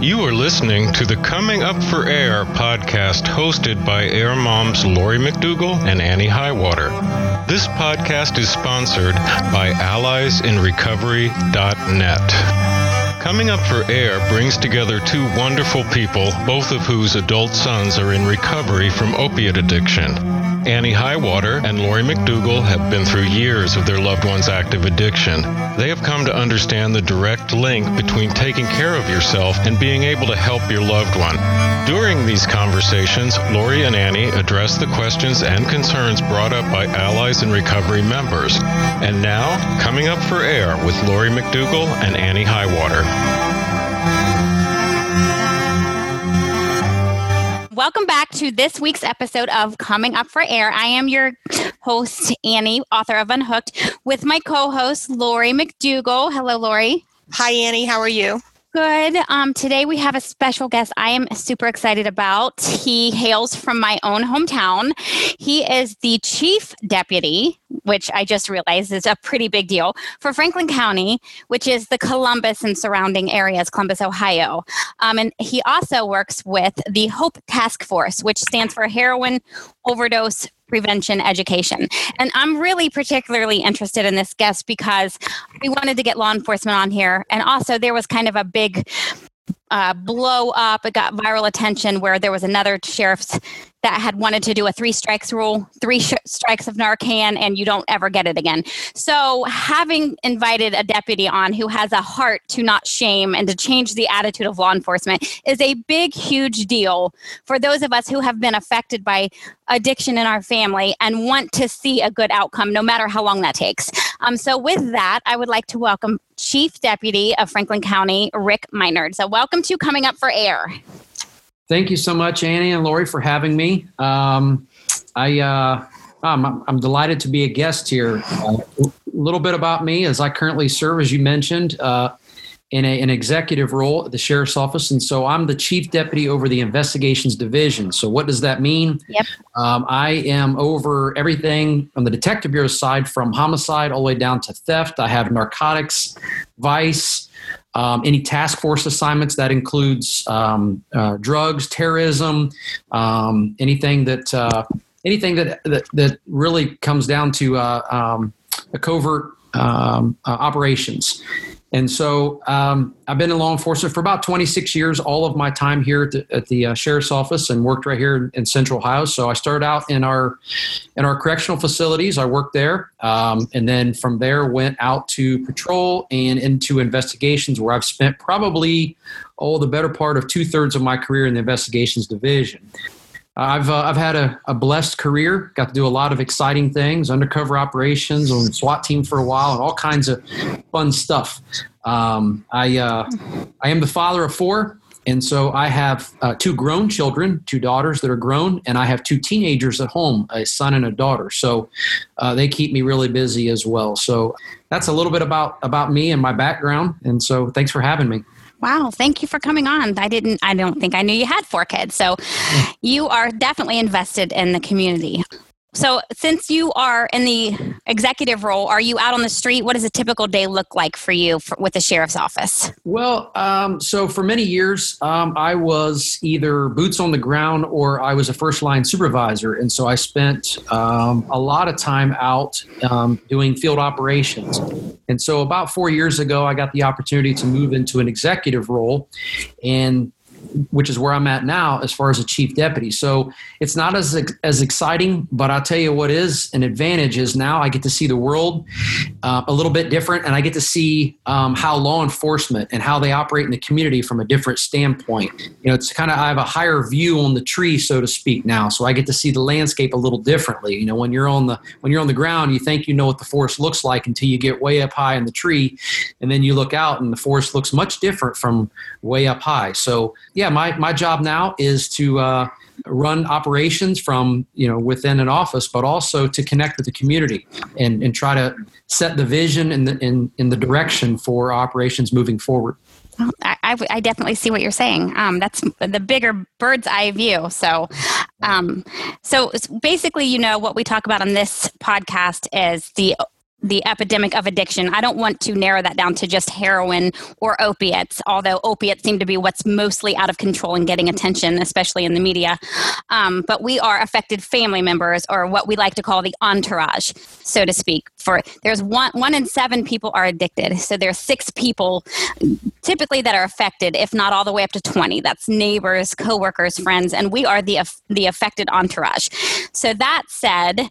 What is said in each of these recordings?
You are listening to the Coming Up for Air podcast hosted by Air Moms Lori McDougall and Annie Highwater. This podcast is sponsored by AlliesInRecovery.net. Coming Up for Air brings together two wonderful people, both of whose adult sons are in recovery from opiate addiction. Annie Highwater and Lori McDougall have been through years of their loved one's active addiction. They have come to understand the direct link between taking care of yourself and being able to help your loved one. During these conversations, Lori and Annie address the questions and concerns brought up by Allies in Recovery members. And now, coming up for air with Lori McDougall and Annie Highwater. Welcome back to this week's episode of Coming Up for Air. I am your host, Annie, author of Unhooked, with my co host, Lori McDougall. Hello, Lori. Hi, Annie. How are you? Good. Um, today we have a special guest I am super excited about. He hails from my own hometown. He is the chief deputy, which I just realized is a pretty big deal, for Franklin County, which is the Columbus and surrounding areas, Columbus, Ohio. Um, and he also works with the HOPE Task Force, which stands for Heroin Overdose prevention education. And I'm really particularly interested in this guest because we wanted to get law enforcement on here. And also, there was kind of a big uh, blow up. It got viral attention where there was another sheriff's that had wanted to do a three strikes rule, three sh- strikes of Narcan, and you don't ever get it again. So, having invited a deputy on who has a heart to not shame and to change the attitude of law enforcement is a big, huge deal for those of us who have been affected by addiction in our family and want to see a good outcome, no matter how long that takes. Um, so, with that, I would like to welcome Chief Deputy of Franklin County, Rick Minerd. So, welcome to Coming Up for Air. Thank you so much, Annie and Lori, for having me. Um, I, uh, I'm, I'm, delighted to be a guest here. Uh, a little bit about me as I currently serve, as you mentioned, uh, in a, an executive role at the sheriff's office. And so I'm the chief deputy over the investigations division. So, what does that mean? Yep. Um, I am over everything on the detective bureau side from homicide all the way down to theft. I have narcotics, vice, um, any task force assignments that includes um, uh, drugs, terrorism, um, anything that uh, anything that, that, that really comes down to uh, um, a covert um, uh, operations. And so um, I've been in law enforcement for about 26 years, all of my time here at the, at the uh, sheriff's office and worked right here in, in, Central Ohio. So I started out in our in our correctional facilities. I worked there. Um, and then from there went out to patrol and into investigations where I've spent probably, oh, the better part of two thirds of my career in the investigations division. I've uh, I've had a, a, blessed career. Got to do a lot of exciting things, undercover operations on SWAT team for a while, and all kinds of fun stuff. Um, I uh, I am the father of four, and so I have uh, two grown children, two daughters that are grown, and I have two teenagers at home, a son and a daughter. So uh, they keep me really busy as well. So that's a little bit about about me and my background. And so thanks for having me. Wow, thank you for coming on. I didn't I don't think I knew you had four kids. So hmm. you are definitely invested in the community. So, since you are in the executive role, are you out on the street? What does a typical day look like for you for, with the sheriff's office? Well, um, so for many years, um, I was either boots on the ground or I was a first line supervisor. And so I spent um, a lot of time out um, doing field operations. And so about four years ago, I got the opportunity to move into an executive role. And which is where I'm at now as far as a chief deputy. So it's not as as exciting, but I'll tell you what is an advantage is now I get to see the world uh, a little bit different, and I get to see um, how law enforcement and how they operate in the community from a different standpoint. You know, it's kind of I have a higher view on the tree, so to speak, now, so I get to see the landscape a little differently. You know, when you're on the when you're on the ground, you think you know what the forest looks like until you get way up high in the tree, and then you look out and the forest looks much different from way up high. So my, my job now is to uh, run operations from you know within an office, but also to connect with the community and, and try to set the vision and the, in, in the direction for operations moving forward. I, I, definitely see what you're saying. Um, that's the bigger bird's eye view. So, um, so basically, you know, what we talk about on this podcast is the the epidemic of addiction. I don't want to narrow that down to just heroin or opiates, although opiates seem to be what's mostly out of control and getting attention, especially in the media. Um, but we are affected family members, or what we like to call the entourage, so to speak. For there's one one in seven people are addicted, so there's six people typically that are affected, if not all the way up to twenty. That's neighbors, coworkers, friends, and we are the the affected entourage. So that said,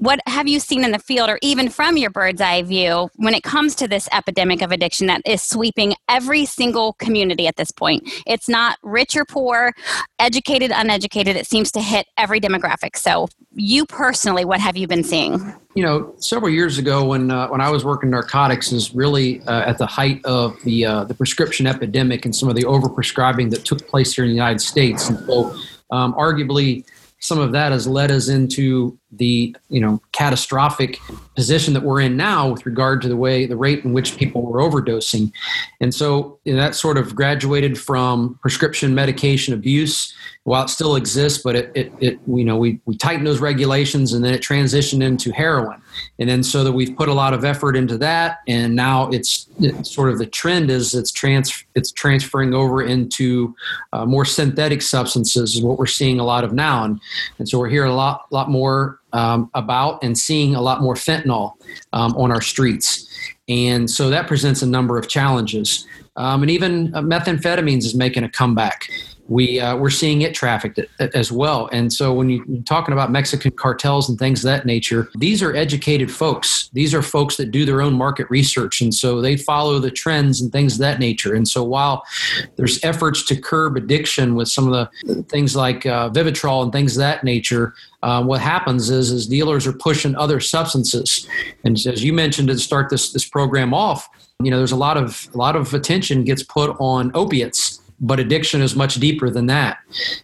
what have you seen in the field or even from your bird's eye view when it comes to this epidemic of addiction that is sweeping every single community at this point? It's not rich or poor educated uneducated. It seems to hit every demographic. So you personally what have you been seeing? You know several years ago when uh, when i was working narcotics is really uh, at the height of the uh, the prescription epidemic and some of the overprescribing that took place here in the united states. And so um, arguably some of that has led us into the you know catastrophic position that we're in now with regard to the way the rate in which people were overdosing. And so that sort of graduated from prescription medication abuse. While it still exists but it, it, it you know we, we tightened those regulations and then it transitioned into heroin. And then so that we've put a lot of effort into that and now it's, it's sort of the trend is it's trans it's transferring over into uh, more synthetic substances is what we're seeing a lot of now. And, and so we're hearing a lot lot more um, about and seeing a lot more fentanyl um, on our streets. And so that presents a number of challenges. Um, and even uh, methamphetamines is making a comeback we uh, we're seeing it trafficked as well. And so when you, are talking about Mexican cartels and things of that nature, these are educated folks. These are folks that do their own market research, and so they follow the trends and things of that nature. And so while there's efforts to curb addiction with some of the things like uh, Vivitrol and things of that nature, uh, what happens is is dealers are pushing other substances. And as you mentioned to start this this program off, you know, there's a lot of a lot of attention gets put on opiates but addiction is much deeper than that.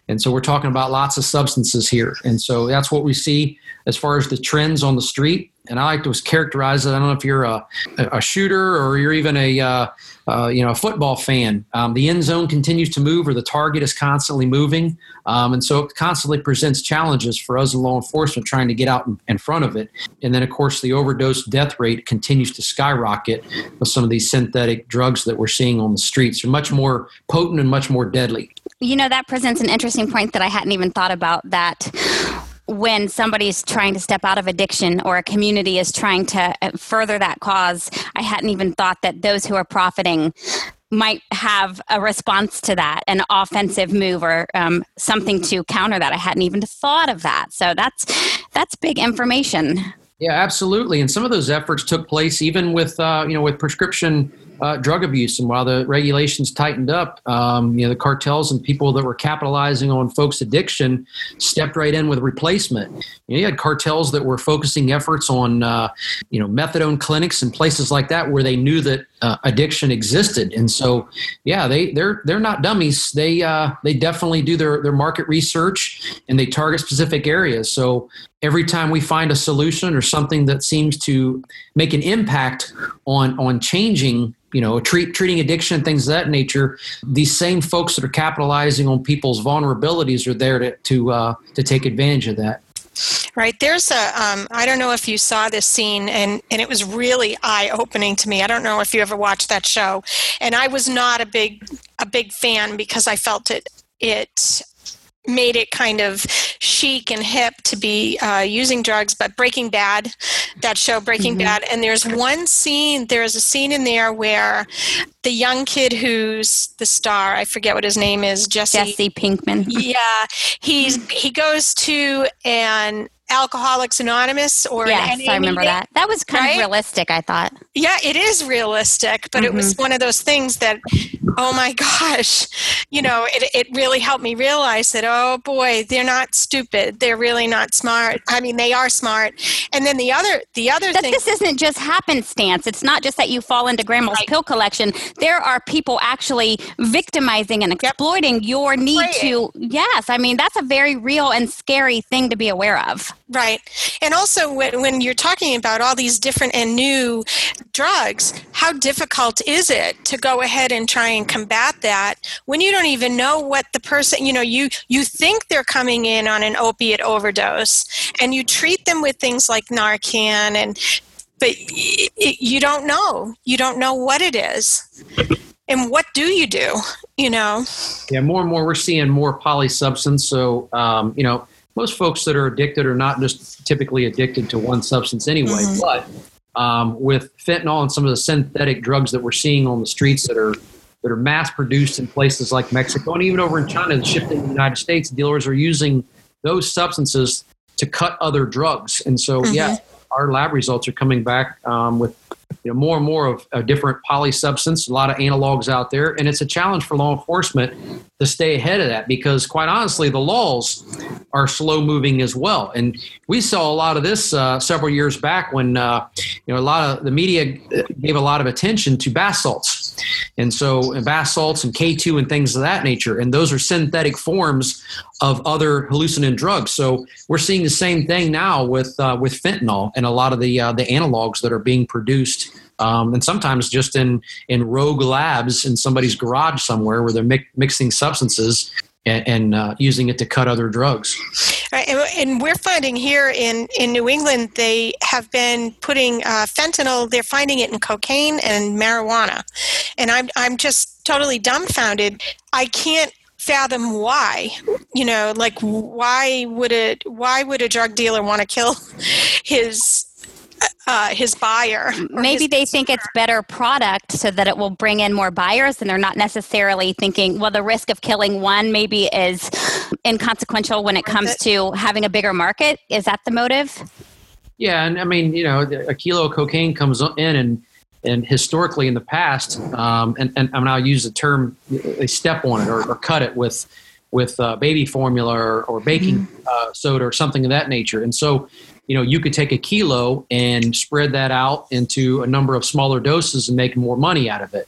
And so we're talking about lots of substances here. And so that's what we see as far as the trends on the street. And I like to characterize it. I don't know if you're a, a shooter or you're even a uh, uh, you know a football fan. Um, the end zone continues to move, or the target is constantly moving, um, and so it constantly presents challenges for us in law enforcement trying to get out in, front of it. And then, of course, the overdose death rate continues to skyrocket with some of these synthetic drugs that we're seeing on the streets. They're much more potent and much more deadly. You know that presents an interesting point that I hadn't even thought about. That when somebody's trying to step out of addiction or a community is trying to uh, further that cause, I hadn't even thought that those who are profiting might have a response to that, an offensive move or um, something to counter that. I hadn't even thought of that. So that's that's big information. Yeah, absolutely. And some of those efforts took place even with uh, you know with prescription uh, drug abuse. And while the regulations tightened up, um, you know, the cartels and people that were capitalizing on folks' addiction stepped right in with replacement. You, know, you had cartels that were focusing efforts on, uh, you know, methadone clinics and places like that where they knew that uh, addiction existed. And so, yeah, they they're they're not dummies. They uh, they definitely do their their market research and they target specific areas. So every time we find a solution or something that seems to make an impact on on changing you know treat, treating addiction and things of that nature these same folks that are capitalizing on people's vulnerabilities are there to to uh, to take advantage of that Right. There's a. Um, I don't know if you saw this scene, and, and it was really eye opening to me. I don't know if you ever watched that show. And I was not a big a big fan because I felt it it made it kind of chic and hip to be uh, using drugs. But Breaking Bad, that show Breaking mm-hmm. Bad, and there's one scene. There's a scene in there where the young kid who's the star, I forget what his name is, Jesse. Jesse Pinkman. yeah, he's he goes to an Alcoholics Anonymous or yes, I remember that. That was kind right? of realistic. I thought. Yeah, it is realistic, but mm-hmm. it was mm-hmm. one of those things that, oh my gosh, you know, it it really helped me realize that oh boy, they're not stupid. They're really not smart. I mean, they are smart. And then the other the other that thing. This isn't just happenstance. It's not just that you fall into grandma's right. pill collection. There are people actually victimizing and exploiting yep. your need to. Yes, I mean that's a very real and scary thing to be aware of. Right. And also, when, when you're talking about all these different and new drugs, how difficult is it to go ahead and try and combat that when you don't even know what the person, you know, you, you think they're coming in on an opiate overdose and you treat them with things like Narcan and but you don't know. You don't know what it is. And what do you do? You know? Yeah, more and more we're seeing more polysubstance. So, um, you know, most folks that are addicted are not just typically addicted to one substance anyway, mm-hmm. but um, with fentanyl and some of the synthetic drugs that we're seeing on the streets that are that are mass produced in places like Mexico and even over in China and shipped in the United States, dealers are using those substances to cut other drugs. And so, mm-hmm. yeah, our lab results are coming back um, with you know, more and more of a different polysubstance, a lot of analogs out there, and it's a challenge for law enforcement to stay ahead of that because, quite honestly, the laws are slow moving as well. And we saw a lot of this uh, several years back when uh, you know a lot of the media gave a lot of attention to bath salts, and so and bath salts and K two and things of that nature, and those are synthetic forms of other hallucinant drugs. So we're seeing the same thing now with uh, with fentanyl and a lot of the uh, the analogs that are being produced um, and sometimes just in in rogue labs in somebody's garage somewhere where they're mi- mixing substances and, uh, using it to cut other drugs. Right, and, and, we're finding here in, in New England, they have been putting uh, fentanyl, they're finding it in cocaine and marijuana. And I'm, I'm just totally dumbfounded. I can't fathom why you know like why would it why would a drug dealer want to kill his uh, his buyer. Maybe his they think it's better product so that it will bring in more buyers, and they're not necessarily thinking, well, the risk of killing one maybe is inconsequential when it comes to having a bigger market. Is that the motive? Yeah, and I mean, you know, a kilo of cocaine comes in, and and historically in the past, um, and, and I mean, I'll use the term, they step on it or, or cut it with with uh, baby formula or, or baking mm-hmm. uh, soda or something of that nature. And so you know you could take a kilo and spread that out into a number of smaller doses and make more money out of it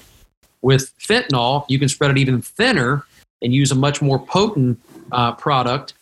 with fentanyl you can spread it even thinner and use a much more potent uh, product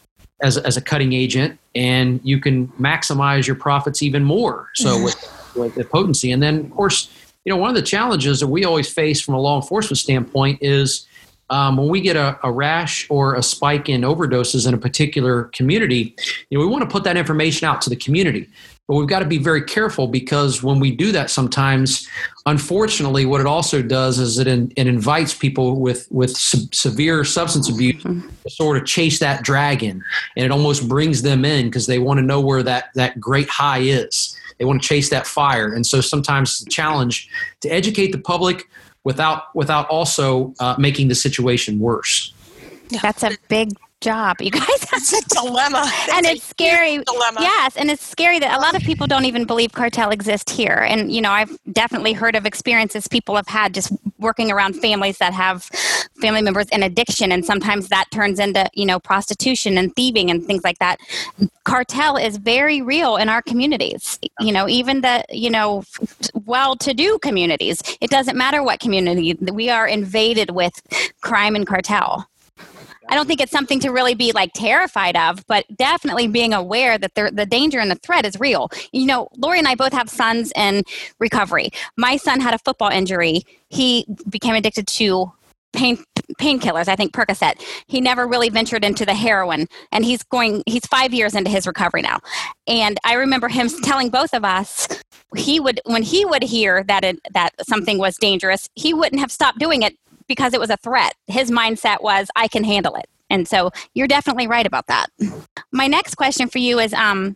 as, as a cutting agent and you can maximize your profits even more so mm-hmm. with, with the potency and then of course you know one of the challenges that we always face from a law enforcement standpoint is um, when we get a, a, rash or a spike in overdoses in a particular community, you know, we want to put that information out to the community. But we've got to be very careful because when we do that, sometimes, unfortunately, what it also does is it, in, it invites people with with se- severe substance abuse mm-hmm. to sort of chase that dragon, and it almost brings them in because they want to know where that that great high is. They want to chase that fire, and so sometimes a challenge to educate the public without without also uh, making the situation worse. That's a big job, you guys. It's a dilemma. and it's, scary. Dilemma. Yes, and it's scary that a lot of people don't even believe cartel exists here. And you know, I've definitely heard of experiences people have had just working around families that have family members in addiction, and sometimes that turns into you know prostitution and thieving and things like that. Cartel is very real in our communities. You know, even the you know well-to-do communities. It doesn't matter what community we are invaded with crime and cartel. I don't think it's something to really be like terrified of, but definitely being aware that the danger and the threat is real. You know, Lori and I both have sons in recovery. My son had a football injury. He became addicted to pain painkillers, I think Percocet. He never really ventured into the heroin and he's going he's 5 years into his recovery now. And I remember him telling both of us he would when he would hear that it, that something was dangerous, he wouldn't have stopped doing it because it was a threat. His mindset was, I can handle it. And so you're definitely right about that. My next question for you is um,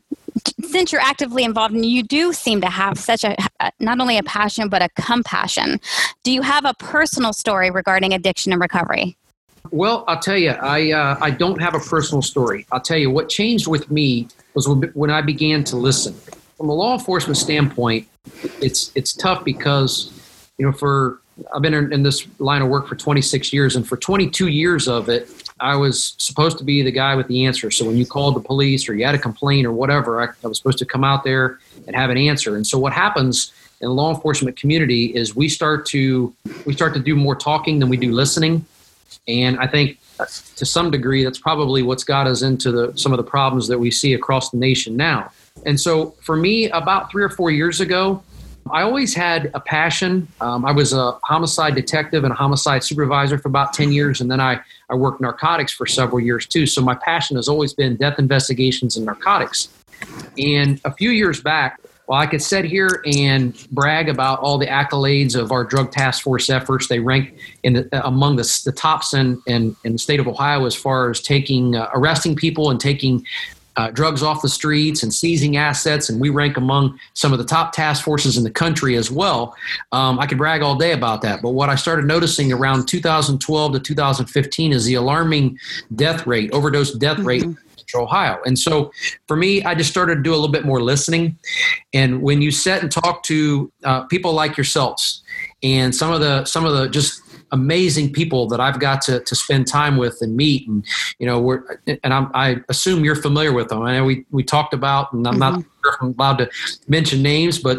since you're actively involved and you do seem to have such a not only a passion but a compassion, do you have a personal story regarding addiction and recovery? Well, I'll tell you, I uh, I don't have a personal story. I'll tell you what changed with me was when I began to listen. From a law enforcement standpoint, it's it's tough because you know for I've been in, this line of work for 26 years, and for 22 years of it, I was supposed to be the guy with the answer. So when you called the police or you had a complaint or whatever, I, I was supposed to come out there and have an answer. And so what happens in the law enforcement community is we start to we start to do more talking than we do listening, and I think uh, to some degree that's probably what's got us into the some of the problems that we see across the nation now. And so for me, about three or four years ago, I always had a passion. Um, I was a homicide detective and a homicide supervisor for about 10 years, and then I, I worked narcotics for several years too. So my passion has always been death investigations and narcotics. And a few years back, Well, I could sit here and brag about all the accolades of our drug task force efforts. They rank in the, among the, the tops in, in, in, the state of Ohio as far as taking uh, arresting people and taking uh, drugs off the streets and seizing assets, and we rank among some of the top task forces in the country as well. Um, I could brag all day about that, but what I started noticing around 2012 to 2015 is the alarming death rate, overdose death mm-hmm. rate. Ohio. And so for me, I just started to do a little bit more listening. And when you sit and talk to uh, people like yourselves and some of the some of the just amazing people that I've got to, to spend time with and meet. And, you know, we're, and I'm, i assume you're familiar with them. I know we, we talked about, and I'm mm-hmm. not sure if I'm allowed to mention names, but,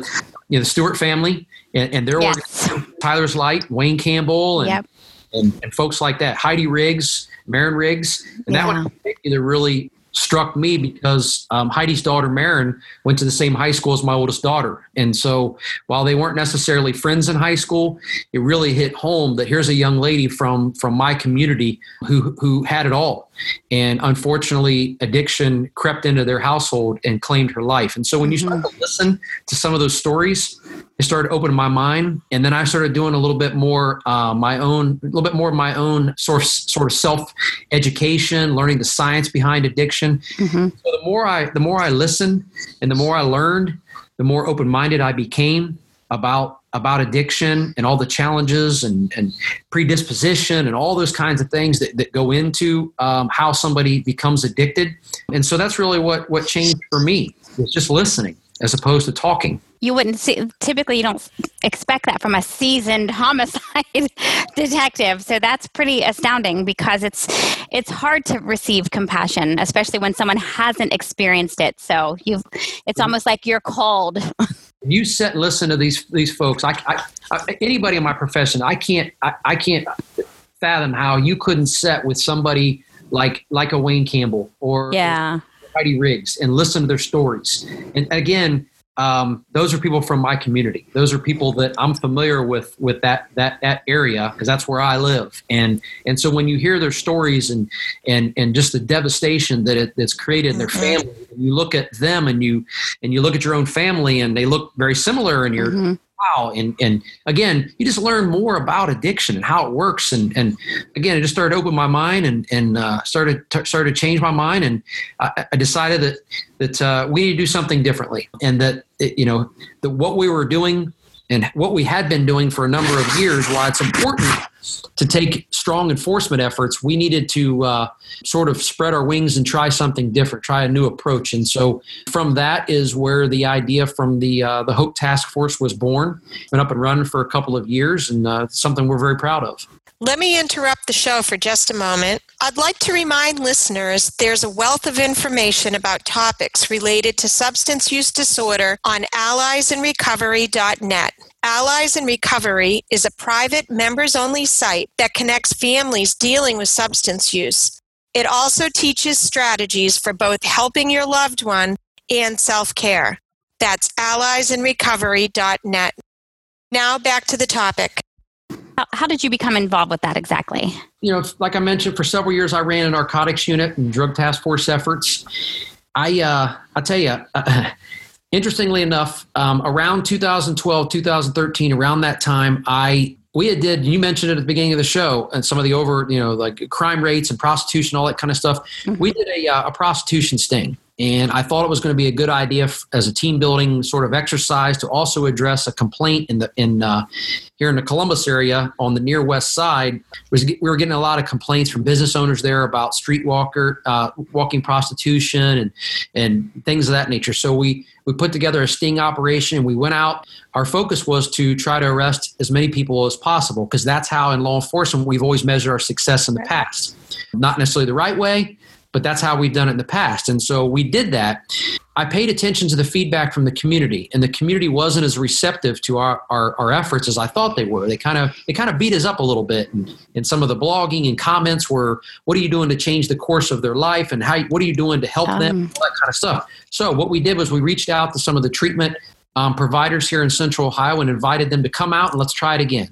you know, the Stewart family and, and their yes. Tyler's Light, Wayne Campbell, and, yep. and, and, folks like that, Heidi Riggs, Marin Riggs. And yeah. that one in particular really struck me because um, Heidi's daughter Marin went to the same high school as my oldest daughter, and so while they weren't necessarily friends in high school, it really hit home that here's a young lady from from my community who who had it all, and unfortunately, addiction crept into their household and claimed her life. And so when you start mm-hmm. to listen to some of those stories, it started opening my mind, and then I started doing a little bit more uh, my own, a little bit more of my own source, sort of self education, learning the science behind addiction. Mm-hmm. So the more I, the more I listened, and the more I learned, the more open minded I became about about addiction and all the challenges and, and predisposition and all those kinds of things that, that go into um, how somebody becomes addicted. And so that's really what, what changed for me was just listening as opposed to talking. You wouldn't see, typically, you don't expect that from a seasoned homicide detective. So that's pretty astounding because it's, it's hard to receive compassion, especially when someone hasn't experienced it. So you've, it's mm-hmm. almost like you're called. you sit and listen to these, these folks. I, I, I anybody in my profession, I can't, I, I can't fathom how you couldn't sit with somebody like, like a Wayne Campbell or, yeah. Heidi Riggs and listen to their stories. And again, um, those are people from my community. Those are people that I'm familiar with with that that that area because that's where I live. And and so when you hear their stories and and and just the devastation that it, that's created in their mm-hmm. family, you look at them and you and you look at your own family and they look very similar, and you're mm-hmm wow. And and again you just learn more about addiction and how it works. And and again it just started open my mind and and uh, started t- started to change my mind. And I, I decided that that uh, we need to do something differently and that it, you know that what we were doing and what we had been doing for a number of years why it's important to take strong enforcement efforts, we needed to uh, sort of spread our wings and try something different, try a new approach. And so from that is where the idea from the uh, the Hope Task Force was born. Been up and running for a couple of years, and uh, something we're very proud of. Let me interrupt the show for just a moment. I'd like to remind listeners there's a wealth of information about topics related to substance use disorder on alliesinrecovery.net. Allies in Recovery is a private members only site that connects families dealing with substance use. It also teaches strategies for both helping your loved one and self care. That's alliesinrecovery.net. Now back to the topic. How, how, did you become involved with that exactly? You know, like I mentioned, for several years I ran a narcotics unit and drug task force efforts. I, uh, I tell you, uh, interestingly enough, um, around 2012, 2013, around that time, I we had did you mentioned it at the beginning of the show and some of the over you know like crime rates and prostitution all that kind of stuff mm-hmm. we did a, uh, a prostitution sting and i thought it was going to be a good idea f- as a team building sort of exercise to also address a complaint in the in uh, here in the columbus area on the near west side was we were getting a lot of complaints from business owners there about street walker uh, walking prostitution and and things of that nature so we we put together a sting operation and we went out. Our focus was to try to arrest as many people as possible because that's how in law enforcement we've always measured our success in the past. Not necessarily the right way, but that's how we've done it in the past. And so we did that. I paid attention to the feedback from the community, and the community wasn't as receptive to our, our, our efforts as I thought they were. They kind of they kind of beat us up a little bit, and, and some of the blogging and comments were, "What are you doing to change the course of their life?" and "How what are you doing to help um, them?" All that kind of stuff. So what we did was we reached out to some of the treatment um, providers here in Central Ohio and invited them to come out and let's try it again.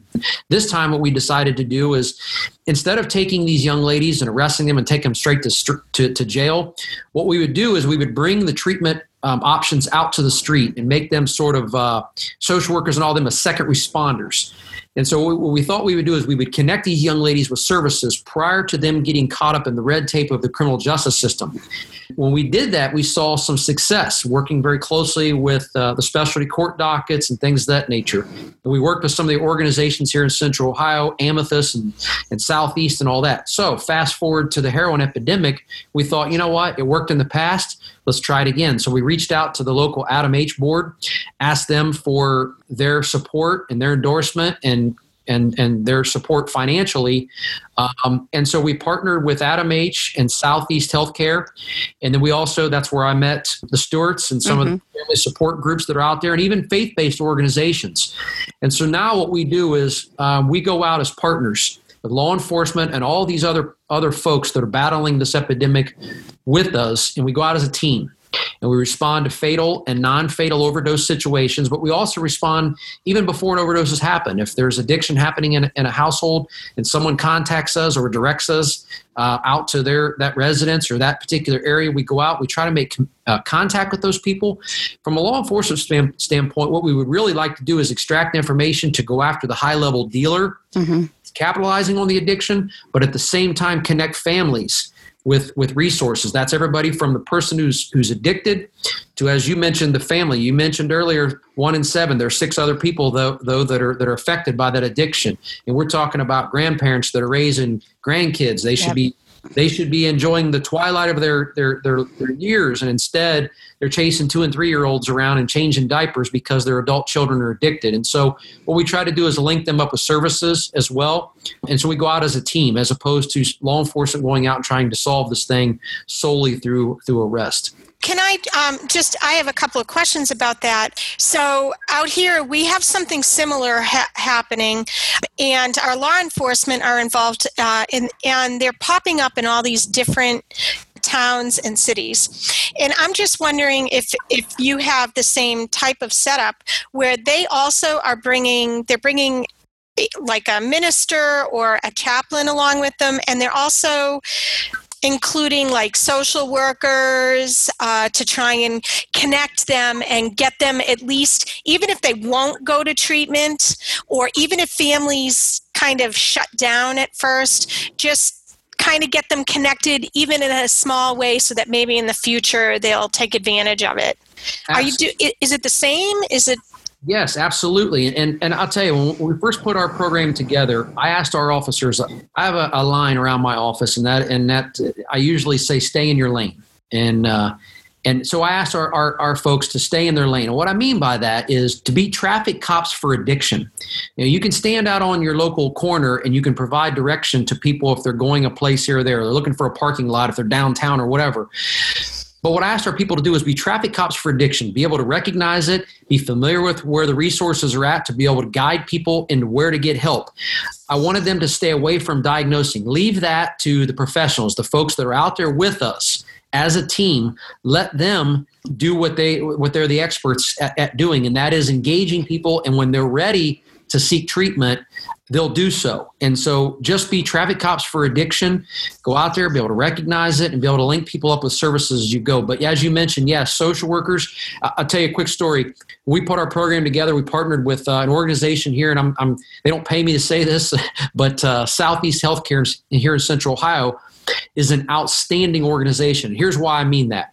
This time, what we decided to do is instead of taking these young ladies and arresting them and take them straight to, to, to jail, what we would do is we would bring the treatment um, options out to the street and make them sort of uh, social workers and all them as second responders. And so what we thought we would do is we would connect these young ladies with services prior to them getting caught up in the red tape of the criminal justice system. When we did that, we saw some success working very closely with uh, the specialty court dockets and things of that nature. We worked with some of the organizations here in Central Ohio, Amethyst and, and Southeast and all that. So fast forward to the heroin epidemic, we thought, you know what, it worked in the past let's try it again. So we reached out to the local ADAMH board, asked them for their support and their endorsement and and and their support financially. Um, and so we partnered with ADAMH and Southeast Healthcare, and then we also that's where I met the Stewarts and some mm-hmm. of the family support groups that are out there, and even faith-based organizations. And so now what we do is um, we go out as partners with law enforcement and all these other other folks that are battling this epidemic with us, and we go out as a team and we respond to fatal and non-fatal overdose situations but we also respond even before an overdose has happened. If there's addiction happening in, in a household and someone contacts us or directs us uh, out to their that residence or that particular area we go out we try to make uh, contact with those people. From a law enforcement stand, standpoint what we would really like to do is extract information to go after the high level dealer mm-hmm capitalizing on the addiction, but at the same time connect families with with resources. That's everybody from the person who's who's addicted to, as you mentioned, the family. You mentioned earlier, one in seven. There are six other people though though that are that are affected by that addiction, and we're talking about grandparents that are raising grandkids. They should yep. be they should be enjoying the twilight of their, their, their, their years, and instead they're chasing two and three year olds around and changing diapers because their adult children are addicted. And so, what we try to do is link them up with services as well. And so, we go out as a team as opposed to law enforcement going out and trying to solve this thing solely through through arrest. Can I um, just? I have a couple of questions about that. So, out here, we have something similar ha- happening, and our law enforcement are involved uh, in, and they're popping up in all these different towns and cities. And I'm just wondering if if you have the same type of setup where they also are bringing they're bringing like a minister or a chaplain along with them and they're also including like social workers uh, to try and connect them and get them at least, even if they won't go to treatment, or even if families kind of shut down at first, just kind of get them connected even in a small way so that maybe in the future they'll take advantage of it Absolutely. are you do is it the same is it Yes, absolutely. And and I'll tell you, when we first put our program together, I asked our officers. I have a, a line around my office, and that and that I usually say, "Stay in your lane." And uh, and so I asked our, our, our, folks to stay in their lane. And what I mean by that is to be traffic cops for addiction. You, know, you can stand out on your local corner and you can provide direction to people if they're going a place here or there. They're looking for a parking lot, if they're downtown or whatever. But what I asked our people to do is be traffic cops for addiction, be able to recognize it, be familiar with where the resources are at to be able to guide people into where to get help. I wanted them to stay away from diagnosing. Leave that to the professionals, the folks that are out there with us as a team. Let them do what they what they're the experts at, at doing, and that is engaging people. And when they're ready to seek treatment, they'll do so. And so just be traffic cops for addiction. Go out there, be able to recognize it, and be able to link people up with services as you go. But as you mentioned, yes, social workers. I'll tell you a quick story. We put our program together. We partnered with uh, an organization here, and I'm, I'm, they don't pay me to say this, but uh, Southeast Healthcare here in Central Ohio is an outstanding organization. Here's why I mean that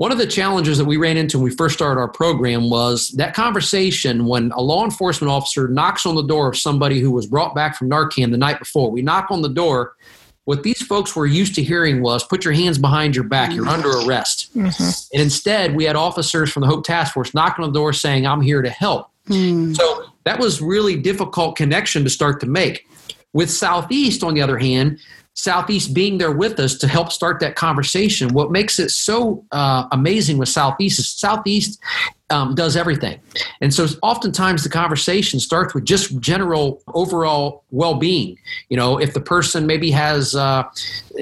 one of the challenges that we ran into when we first started our program was that conversation when a law enforcement officer knocks on the door of somebody who was brought back from Narcan the night before. We knock on the door. What these folks were used to hearing was put your hands behind your back, you're under arrest. Mm-hmm. And instead, we had officers from the Hope Task Force knocking on the door saying, I'm here to help. Mm. So that was really difficult connection to start to make. With Southeast, on the other hand, Southeast being there with us to help start that conversation. What makes it so uh, amazing with Southeast is Southeast um, does everything. And so oftentimes the conversation starts with just general overall well being. You know, if the person maybe has uh,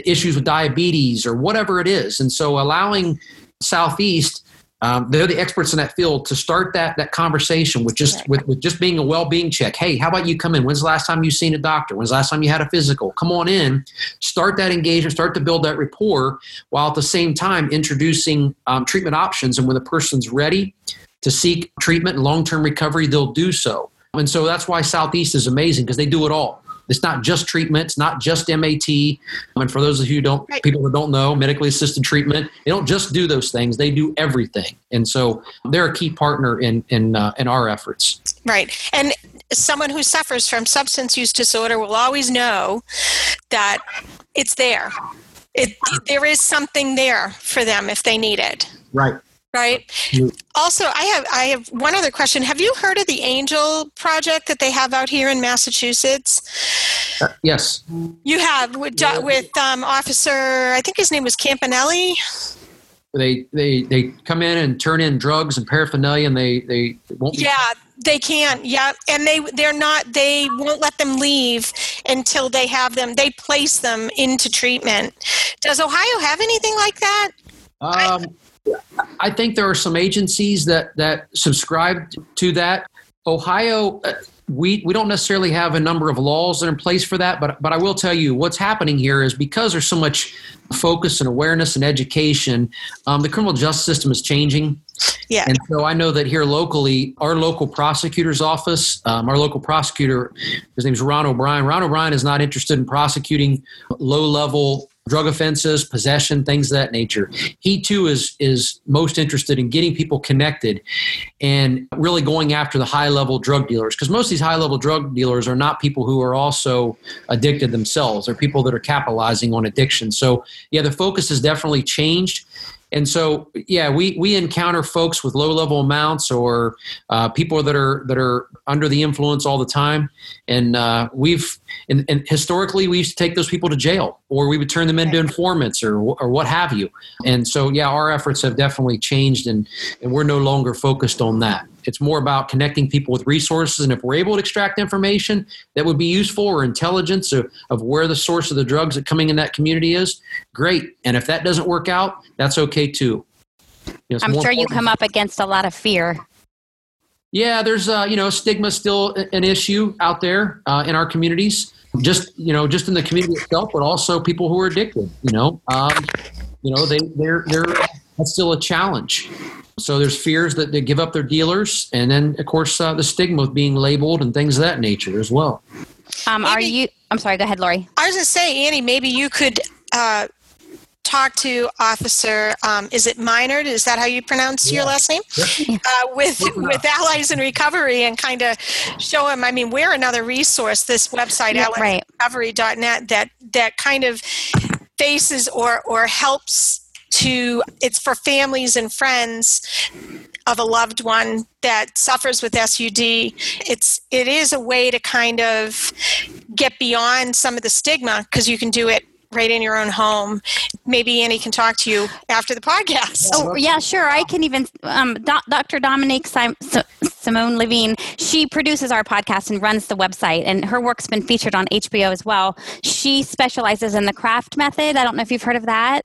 issues with diabetes or whatever it is. And so allowing Southeast um, they're the experts in that field to start that that conversation with just with, with just being a well-being check. Hey how about you come in? When's the last time you've seen a doctor? When's the last time you had a physical? Come on in. Start that engagement start to build that rapport while at the same time introducing um, treatment options. And when the person's ready to seek treatment and long-term recovery they'll do so. And so that's why southeast is amazing because they do it all it's not just treatment. It's not just MAT. And for those of you who don't, right. people who don't know, medically assisted treatment, they don't just do those things. They do everything. And so they're a key partner in in uh, in our efforts. Right. And someone who suffers from substance use disorder will always know that it's there. It, there is something there for them if they need it. Right right? Also i have i have one other question. Have you heard of the angel project that they have out here in massachusetts? Uh, yes. You have with, with um, officer i think his name was Campanello? They they they come in and turn in drugs and paraphernalia and they they won't yeah they can't yeah. And they they're not they won't let them leave until they have them they place them into treatment. Does ohio have anything like that? Um, I, I think there are some agencies that that subscribe to that. Ohio, uh, we we don't necessarily have a number of laws that are in place for that, but but I will tell you what's happening here is because there's so much focus and awareness and education, um, the criminal justice system is changing. Yeah. And so I know that here locally, our local prosecutor's office, um, our local prosecutor, his name is Ron O'Brien. Ron O'Brien is not interested in prosecuting low level drug offenses, possession, things of that nature. He too is is most interested in getting people connected and really going after the high level drug dealers because most of these high level drug dealers are not people who are also addicted themselves. They're people that are capitalizing on addiction. So yeah, the focus has definitely changed. And so, yeah, we, we encounter folks with low level amounts or uh, people that are that are under the influence all the time, and uh, we've and, and, historically we used to take those people to jail or we would turn them into informants or or what have you. And so, yeah, our efforts have definitely changed, and and we're no longer focused on that. It's more about connecting people with resources, and if we're able to extract information that would be useful or intelligence of, of where the source of the drugs that coming in that community is, great. And if that doesn't work out, that's okay too. You know, I'm sure you come up against a lot of fear. Yeah, there's uh, you know stigma still an issue out there uh, in our communities. Just you know, just in the community itself, but also people who are addicted. You know, um, you know they they're they're that's still a challenge. So there's fears that they give up their dealers, and then of course uh, the stigma of being labeled and things of that nature as well. Um, are you? I'm sorry. Go ahead, Lori. I was going to say, Annie, maybe you could uh, talk to Officer. Um, is it Minerd? Is that how you pronounce yeah. your last name? Yeah. Uh, with with Allies in Recovery and kind of show him. I mean, we're another resource. This website, yeah, right. alliesrecovery.net, that that kind of faces or or helps to it's for families and friends of a loved one that suffers with SUD. It's it is a way to kind of get beyond some of the stigma because you can do it right in your own home. Maybe Annie can talk to you after the podcast. Oh, yeah, sure. I can even, um, Do- Dr. Dominique Sim- Simone Levine, she produces our podcast and runs the website, and her work's been featured on HBO as well. She specializes in the craft method. I don't know if you've heard of that.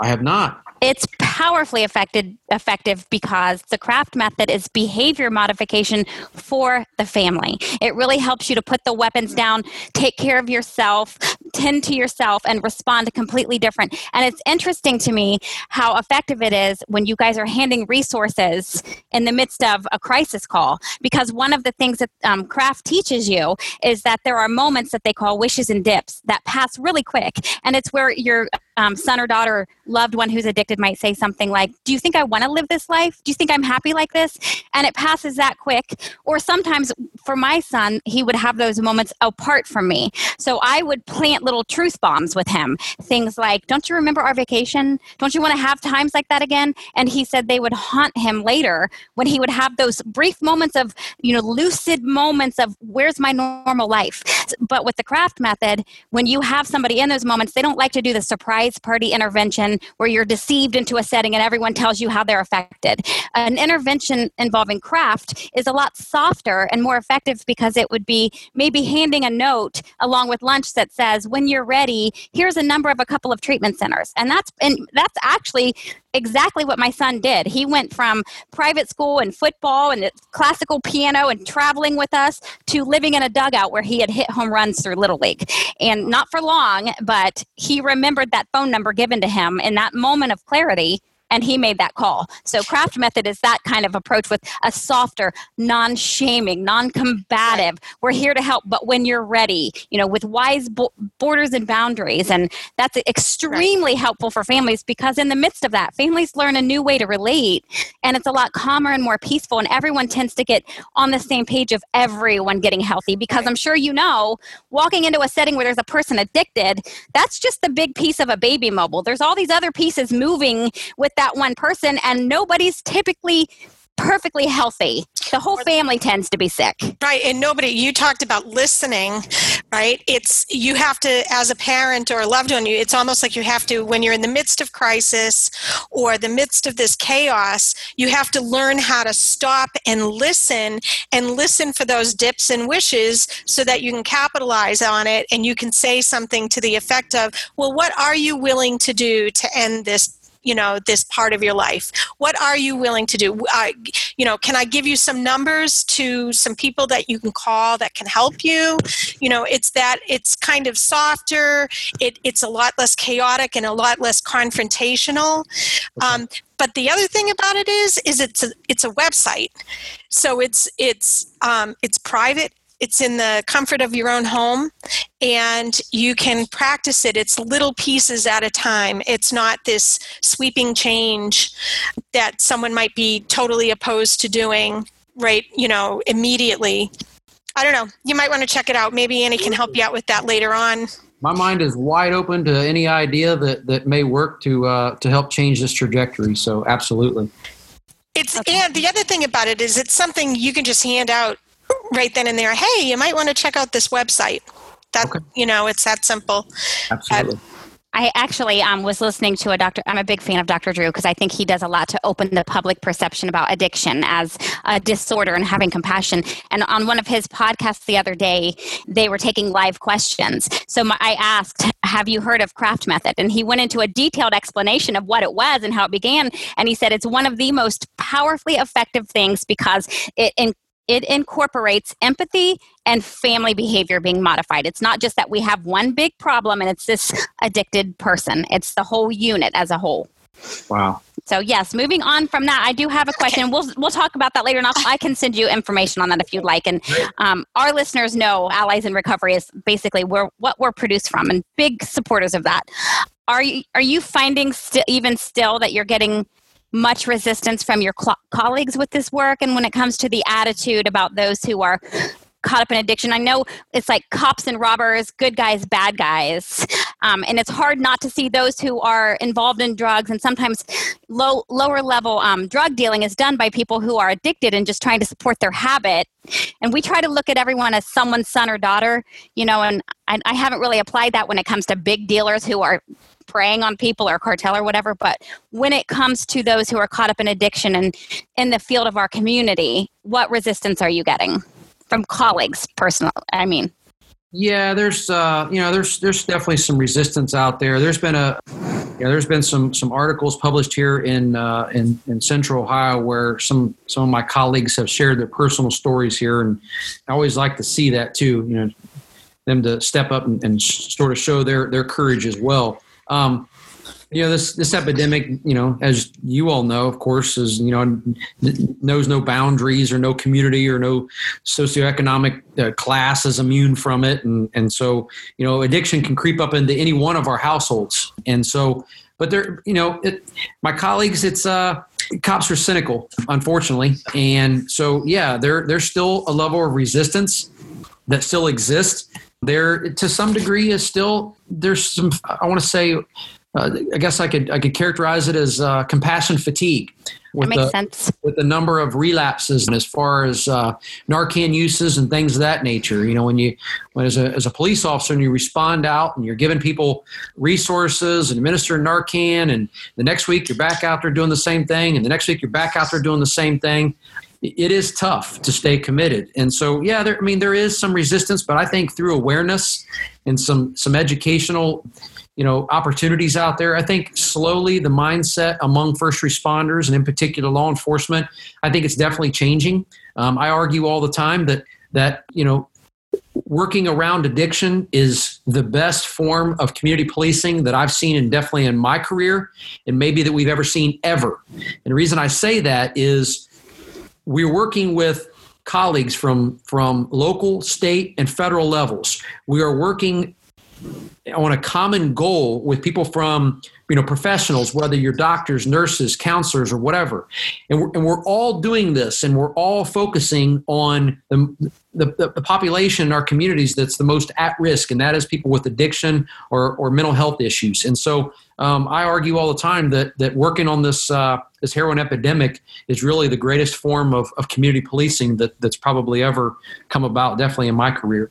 I have not. It's powerfully affected, effective because the craft method is behavior modification for the family. It really helps you to put the weapons down, take care of yourself, tend to yourself, and respond completely different. And it's interesting to me how effective it is when you guys are handing resources in the midst of a crisis call. Because one of the things that um, craft teaches you is that there are moments that they call wishes and dips that pass really quick. And it's where your um, son or daughter, loved one who's addicted might say something like, Do you think I want to live this life? Do you think I'm happy like this? And it passes that quick. Or sometimes for my son, he would have those moments apart from me. So I would plant little truth bombs with him. Things like, Don't you remember our vacation? Don't you want to have times like that again? And he said they would haunt him later when he would have those brief moments of, you know, lucid moments of where's my normal life. But with the craft method, when you have somebody in those moments, they don't like to do the surprise surprise party intervention where you're deceived into a setting and everyone tells you how they're affected. An intervention involving craft is a lot softer and more effective because it would be maybe handing a note along with lunch that says, "When you're ready, here's a number of a couple of treatment centers." And that's and that's actually exactly what my son did. He went from private school and football and classical piano and traveling with us to living in a dugout where he had hit home runs through Little League. And not for long, but he remembered that phone number given to him in that moment of clarity and he made that call. So craft method is that kind of approach with a softer, non-shaming, non-combative. We're here to help, but when you're ready, you know, with wise bo- borders and boundaries, and that's extremely right. helpful for families because in the midst of that, families learn a new way to relate, and it's a lot calmer and more peaceful, and everyone tends to get on the same page of everyone getting healthy. Because I'm sure you know, walking into a setting where there's a person addicted, that's just the big piece of a baby mobile. There's all these other pieces moving with that one person, and nobody's typically perfectly healthy. The whole family tends to be sick. Right. And nobody, you talked about listening, right? It's, you have to, as a parent or a loved one, you, it's almost like you have to, when you're in the midst of crisis or the midst of this chaos, you have to learn how to stop and listen and listen for those dips and wishes so that you can capitalize on it and you can say something to the effect of, well, what are you willing to do to end this you know this part of your life. What are you willing to do? Uh, you know can i give you some numbers to some people that you can call that can help you? You know it's that it's kind of softer. It, it's a lot less chaotic and a lot less confrontational. Um, but the other thing about it is is it's a it's a website. So it's it's um, it's private it's in the comfort of your own home and you can practice it. It's little pieces at a time. It's not this sweeping change that someone might be totally opposed to doing right, you know, immediately. I don't know. You might want to check it out. Maybe Annie can help you out with that later on. My mind is wide open to any idea that, that may work to uh, to help change this trajectory. So absolutely. It's okay. and the other thing about it is it's something you can just hand out right then and there, hey, you might want to check out this website. That okay. you know, it's that simple. Absolutely. I actually um, was listening to a doctor. I'm a big fan of Dr. Drew because I think he does a lot to open the public perception about addiction as a disorder and having compassion. And on one of his podcasts the other day, they were taking live questions. So my, I asked, Have you heard of Craft Method? And he went into a detailed explanation of what it was and how it began. And he said it's one of the most powerfully effective things because it, in, it incorporates empathy and family behavior being modified. It's not just that we have one big problem and it's this addicted person, it's the whole unit as a whole. Wow. So yes, moving on from that, I do have a question. Okay. We'll we'll talk about that later, and I'll, i can send you information on that if you'd like. And um, our listeners know Allies in Recovery is basically where what we're produced from, and big supporters of that. Are you are you finding st- even still that you're getting much resistance from your colleagues with this work and when it comes to the attitude about those who are caught up in addiction. I know it's like cops and robbers, good guys, bad guys, um, and it's hard not to see those who are involved in drugs. And sometimes low lower level um, drug dealing is done by people who are addicted and just trying to support their habit. And we try to look at everyone as someone's son or daughter, you know. And I, I haven't really applied that when it comes to big dealers who are preying on people or cartel or whatever. But when it comes to those who are caught up in addiction and in the field of our community, what resistance are you getting from colleagues, personal? I mean, yeah, there's uh, you know there's there's definitely some resistance out there. There's been a yeah, there's been some some articles published here in uh, in in Central Ohio where some some of my colleagues have shared their personal stories here, and I always like to see that too. You know, them to step up and, and sort of show their their courage as well. Um, you know this this epidemic you know as you all know of course is you know knows no boundaries or no community or no socioeconomic uh, class is immune from it. And and so you know addiction can creep up into any one of our households. And so but there you know it, my colleagues it's uh cops are cynical unfortunately. And so yeah there there's still a level of resistance that still exists. There to some degree is still there's some i want to say uh, I guess I could I could characterize it as uh, compassion fatigue. With that makes the, sense. With the number of relapses and as far as uh, Narcan uses and things of that nature. You know, when you when as a as a police officer and you respond out and you're giving people resources and administering Narcan, and the next week you're back out there doing the same thing, and the next week you're back out there doing the same thing it is tough to stay committed. And so, yeah, there, I mean, there is some resistance, but I think through awareness and some some educational you know opportunities out there i think slowly the mindset among first responders and in particular law enforcement i think it's definitely changing um, i argue all the time that that you know working around addiction is the best form of community policing that i've seen and definitely in my career and maybe that we've ever seen ever and the reason i say that is we're working with colleagues from from local state and federal levels. We are working on a common goal with people from you know professionals whether you're doctors nurses counselors or whatever. And we're, and we're all doing this and we're all focusing on the, the, the population in our communities that's the most at risk and that is people with addiction or, or mental health issues. And so um, i argue all the time that that working on this uh, this heroin epidemic is really the greatest form of, of community policing that, that's probably ever come about definitely in my career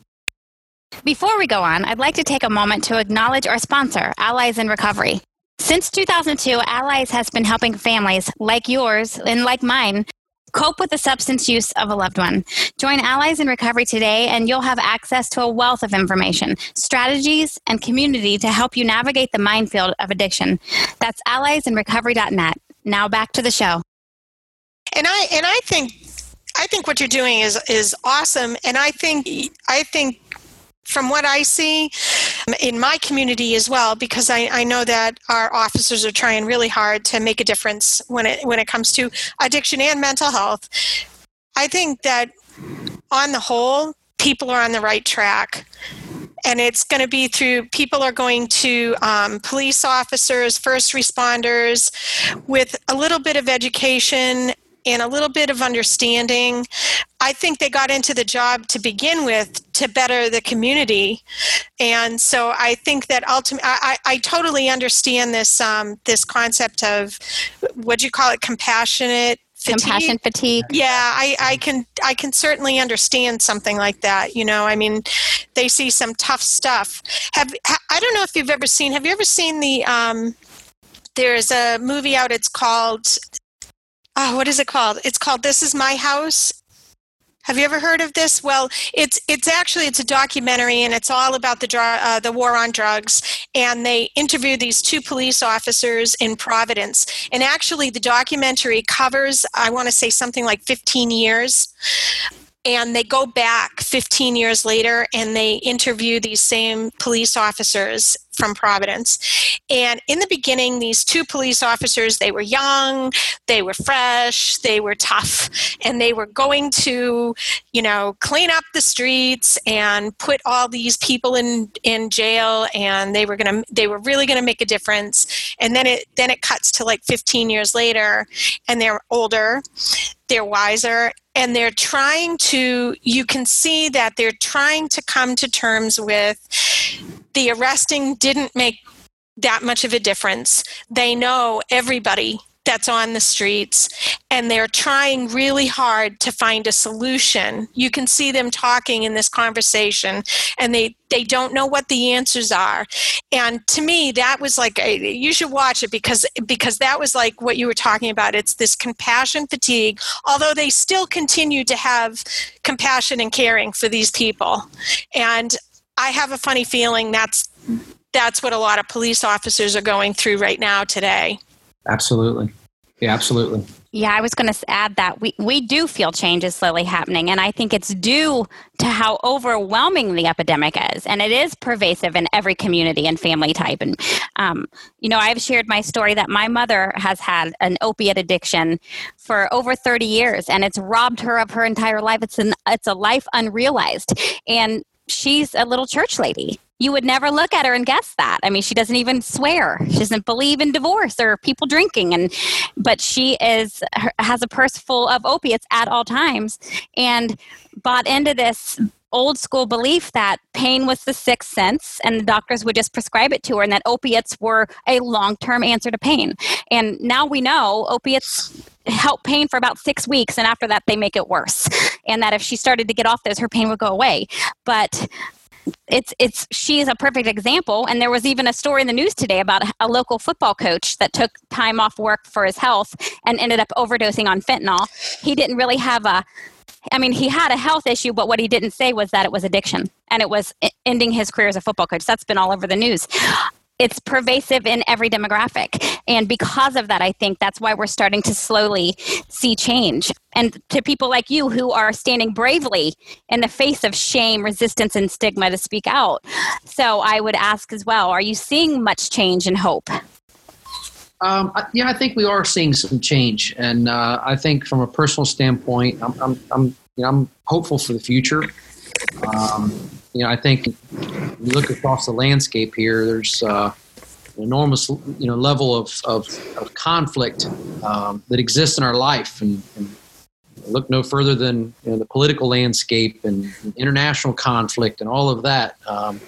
before we go on, I'd like to take a moment to acknowledge our sponsor, Allies in Recovery. Since 2002, Allies has been helping families like yours and like mine cope with the substance use of a loved one. Join Allies in Recovery today, and you'll have access to a wealth of information, strategies, and community to help you navigate the minefield of addiction. That's alliesinrecovery.net. Now back to the show. And I and I think I think what you're doing is is awesome, and I think I think from what I see in my community as well, because I, I know that our officers are trying really hard to make a difference when it when it comes to addiction and mental health. I think that on the whole, people are on the right track and it's going to be through people are going to um, police officers first responders with a little bit of education and a little bit of understanding. I think they got into the job to begin with to better the community, and so I think that ultimately, I, I, totally understand this um, this concept of what do you call it, compassionate Fatigue. compassion fatigue. Yeah I, I can i can certainly understand something like that you know? I mean they see some tough stuff. Have i don't know if you've ever seen have you ever seen the um there's a movie out it's called oh, what is it called? It's called This Is My House. Have you ever heard of this? Well, it's it's actually it's a documentary and it's all about the uh, the war on drugs. And they interview these two police officers in Providence. And actually, the documentary covers I want to say something like 15 years and they go back 15 years later and they interview these same police officers from Providence. And in the beginning, these two police officers, they were young, they were fresh, they were tough, and they were going to, you know, clean up the streets and put all these people in in jail and they were going to they were really going to make a difference. And then it then it cuts to like 15 years later and they're older, they're wiser and they're trying to you can see that they're trying to come to terms with the arresting didn't make that much of a difference. They know everybody that's on the streets and they're trying really hard to find a solution. You can see them talking in this conversation and they they don't know what the answers are. And to me that was like you should watch it because because that was like what you were talking about. It's this compassion fatigue although they still continue to have compassion and caring for these people. And I have a funny feeling that's that's what a lot of police officers are going through right now today. Absolutely. Yeah, absolutely. Yeah, I was going to add that we, we do feel change is slowly happening, and I think it's due to how overwhelming the epidemic is, and it is pervasive in every community and family type. And um, you know, I've shared my story that my mother has had an opiate addiction for over 30 years, and it's robbed her of her entire life. It's an it's a life unrealized, and she's a little church lady. You would never look at her and guess that. I mean, she doesn't even swear. She doesn't believe in divorce or people drinking, and but she is has a purse full of opiates at all times, and bought into this old school belief that pain was the sixth sense and the doctors would just prescribe it to her and that opiates were a long term answer to pain. And now we know opiates help pain for about six weeks and after that they make it worse. And that if she started to get off those, her pain would go away. But it's it's she is a perfect example and there was even a story in the news today about a local football coach that took time off work for his health and ended up overdosing on fentanyl he didn't really have a I mean, he had a health issue, but what he didn't say was that it was addiction and it was ending his career as a football coach. That's been all over the news. It's pervasive in every demographic. And because of that, I think that's why we're starting to slowly see change. And to people like you who are standing bravely in the face of shame, resistance, and stigma to speak out. So I would ask as well are you seeing much change and hope? Um, yeah, I think we are seeing some change, and uh, I think from a personal standpoint, I'm, I'm, I'm, you know, I'm hopeful for the future. Um, you know, I think you look across the landscape here. There's uh, an enormous, you know, level of of, of conflict um, that exists in our life, and, and look no further than you know, the political landscape and, international conflict and all of that. Um,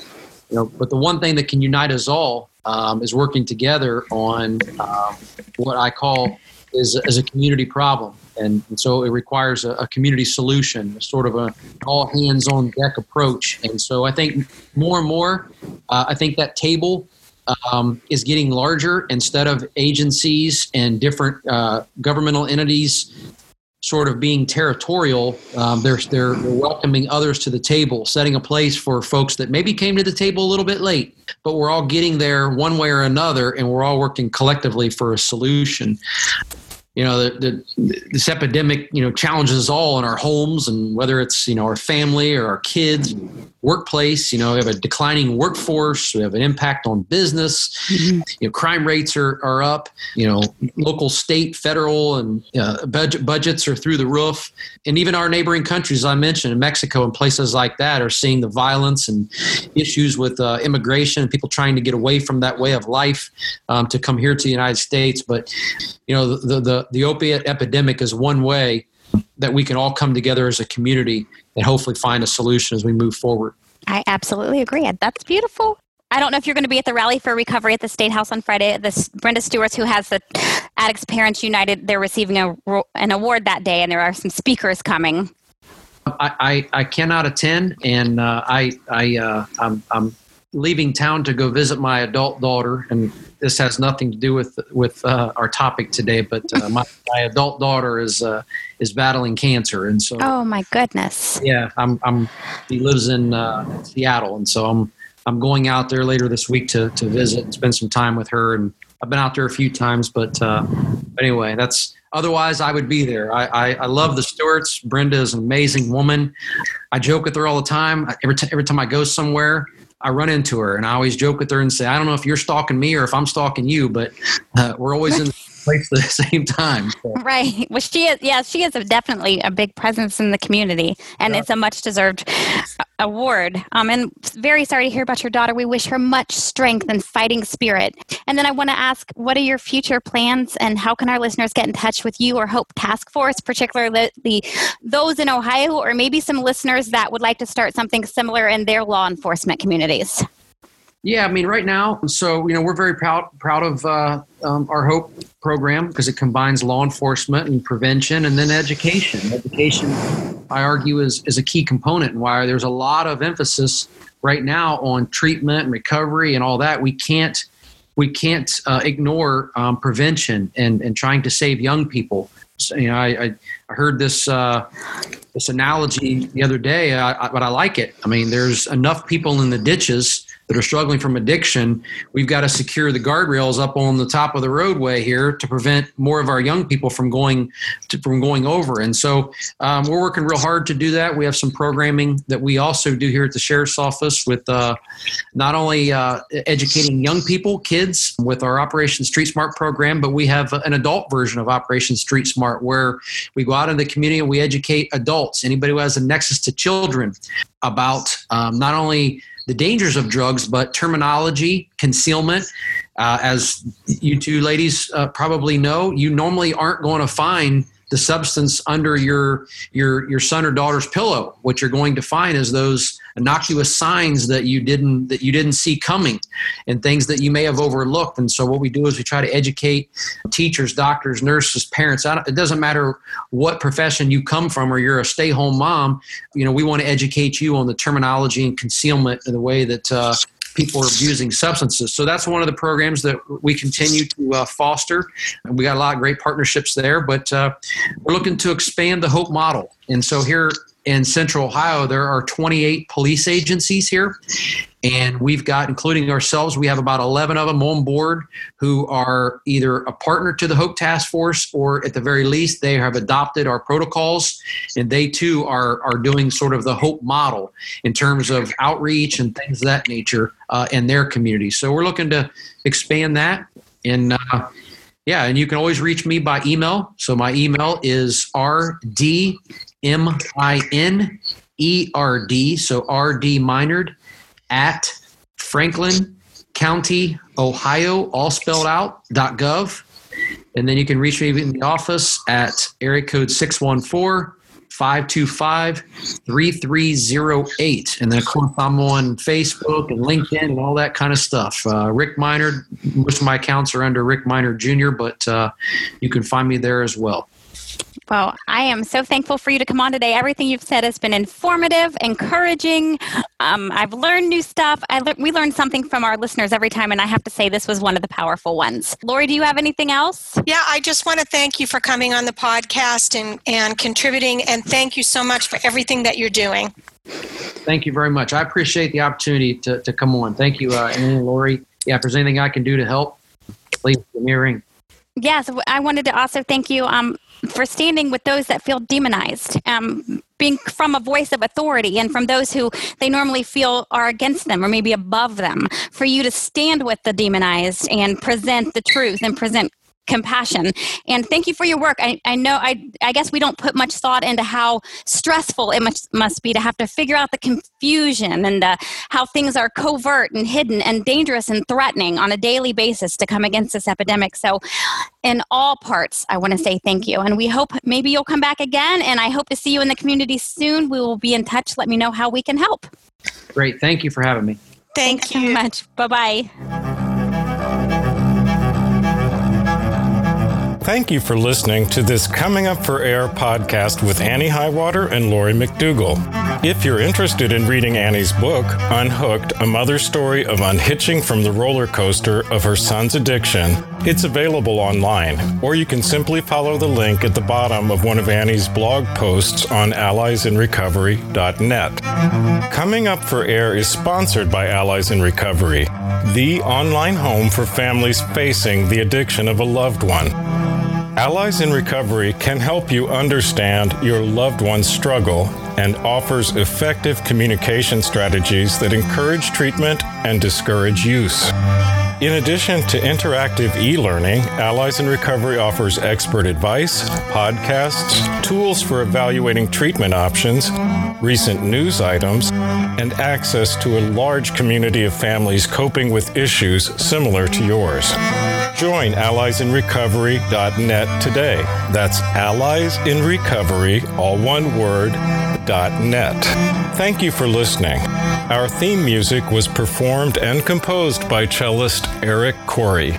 you know, but the one thing that can unite us all um, is working together on um, what I call is, is a community problem. And, so it requires a, a, community solution, sort of a all hands on deck approach. And so I think more and more, uh, I think that table um, is getting larger instead of agencies and different uh, governmental entities sort of being territorial, um, they're, they're welcoming others to the table, setting a place for folks that maybe came to the table a little bit late, but we're all getting there one way or another, and we're all working collectively for a solution you know, the, the, this epidemic, you know, challenges us all in our homes and whether it's, you know, our family or our kids, workplace, you know, we have a declining workforce, we have an impact on business, mm-hmm. you know, crime rates are, are up, you know, local, state, federal and uh, budget, budgets are through the roof. And even our neighboring countries, I mentioned, in Mexico and places like that are seeing the violence and issues with uh, immigration and people trying to get away from that way of life um, to come here to the United States. But, you know, the, the the opiate epidemic is one way that we can all come together as a community and hopefully find a solution as we move forward. I absolutely agree. That's beautiful. I don't know if you're going to be at the rally for recovery at the State House on Friday. This Brenda Stewart's, who has the Addicts Parents United, they're receiving a, an award that day, and there are some speakers coming. I, I, I cannot attend, and uh, I I uh, I'm, I'm leaving town to go visit my adult daughter, and this has nothing to do with with uh, our topic today. But uh, my, my, adult daughter is uh, is battling cancer, and so oh my goodness, yeah, I'm I'm he lives in uh, Seattle, and so I'm I'm going out there later this week to to visit and spend some time with her. And I've been out there a few times, but, uh, but anyway, that's otherwise I would be there. I, I, I, love the Stewarts. Brenda is an amazing woman. I joke with her all the time. Every, t- every time I go somewhere, I run into her and I always joke with her and say, I don't know if you're stalking me or if I'm stalking you, but uh, we're always in the place at the same time. So. Right. Well, she is, yeah, she is a, definitely a big presence in the community and yeah. it's a much deserved award. Um, and very sorry to hear about your daughter. We wish her much strength and fighting spirit. And then I want to ask, what are your future plans and how can our listeners get in touch with you or Hope Task Force, particularly the, those in Ohio or maybe some listeners that would like to start something similar in their law enforcement communities? Yeah, I mean, right now, so you know, we're very proud proud of uh, um, our Hope program because it combines law enforcement and prevention, and then education. Education, I argue, is is a key component, and why there's a lot of emphasis right now on treatment and recovery and all that. We can't we can't uh, ignore um, prevention and and trying to save young people. So, you know, I, I, I heard this uh, this analogy the other day, but I like it. I mean, there's enough people in the ditches that are struggling from addiction, we've got to secure the guardrails up on the top of the roadway here to prevent more of our young people from going to, from going over. And so um, we're working real hard to do that. We have some programming that we also do here at the sheriff's office with uh, not only uh, educating young people, kids, with our Operation Street Smart program, but we have an adult version of Operation Street Smart where we go out in the community and we educate adults, anybody who has a nexus to children, about um, not only the dangers of drugs, but terminology, concealment. Uh, as you two ladies uh, probably know, you normally aren't going to find the substance under your your your son or daughter's pillow, what you're going to find is those innocuous signs that you didn't that you didn't see coming and things that you may have overlooked. And so what we do is we try to educate teachers doctors nurses parents. It doesn't matter what profession you come from or you're a stay-home mom you know we want to educate you on the terminology and concealment and the way that uh, people are abusing substances. So that's one of the programs that we continue to uh, foster. And we got a lot of great partnerships there, but uh, we're looking to expand the Hope model. And so here in Central Ohio, there are 28 police agencies here. And we've got, including ourselves, we have about 11 of them on board who are either a partner to the Hope Task Force or at the very least, they have adopted our protocols. And they too are, are doing sort of the Hope model in terms of outreach and things of that nature uh, in their community. So we're looking to expand that. And uh, yeah, and you can always reach me by email. So my email is rd M I N E R D, so R D Minerd, at Franklin County, Ohio, all spelled out, dot .gov. And then you can reach me in the office at area code 614 525 3308. And then, of course, I'm on Facebook and LinkedIn and all that kind of stuff. Uh, Rick Minerd, most of my accounts are under Rick Minerd Jr., but uh, you can find me there as well. Well, I am so thankful for you to come on today. Everything you've said has been informative, encouraging. Um, I've learned new stuff. I le- we learn something from our listeners every time, and I have to say this was one of the powerful ones. Lori, do you have anything else? Yeah, I just want to thank you for coming on the podcast and, and contributing, and thank you so much for everything that you're doing. Thank you very much. I appreciate the opportunity to, to come on. Thank you, uh, Annie Lori. Yeah, if there's anything I can do to help, please give me a ring. Yes, I wanted to also thank you um, for standing with those that feel demonized, um, being from a voice of authority and from those who they normally feel are against them or maybe above them, for you to stand with the demonized and present the truth and present compassion. And thank you for your work. I, I know, I, I guess we don't put much thought into how stressful it must, must be to have to figure out the confusion and uh, how things are covert and hidden and dangerous and threatening on a daily basis to come against this epidemic. So, in all parts, I want to say thank you. And we hope maybe you'll come back again. And I hope to see you in the community soon. We will be in touch. Let me know how we can help. Great. Thank you for having me. Thank Thanks you so much. Bye bye Thank you for listening to this Coming Up for Air podcast with Annie Highwater and Lori McDougall. If you're interested in reading Annie's book, Unhooked A Mother's Story of Unhitching from the Roller Coaster of Her Son's Addiction, it's available online, or you can simply follow the link at the bottom of one of Annie's blog posts on alliesinrecovery.net. Coming Up for Air is sponsored by Allies in Recovery, the online home for families facing the addiction of a loved one. Allies in Recovery can help you understand your loved one's struggle and offers effective communication strategies that encourage treatment and discourage use. In addition to interactive e learning, Allies in Recovery offers expert advice, podcasts, tools for evaluating treatment options, recent news items, and access to a large community of families coping with issues similar to yours. Join alliesinrecovery.net today. That's Allies in Recovery, all one word, net. Thank you for listening. Our theme music was performed and composed by cellist Eric Corey.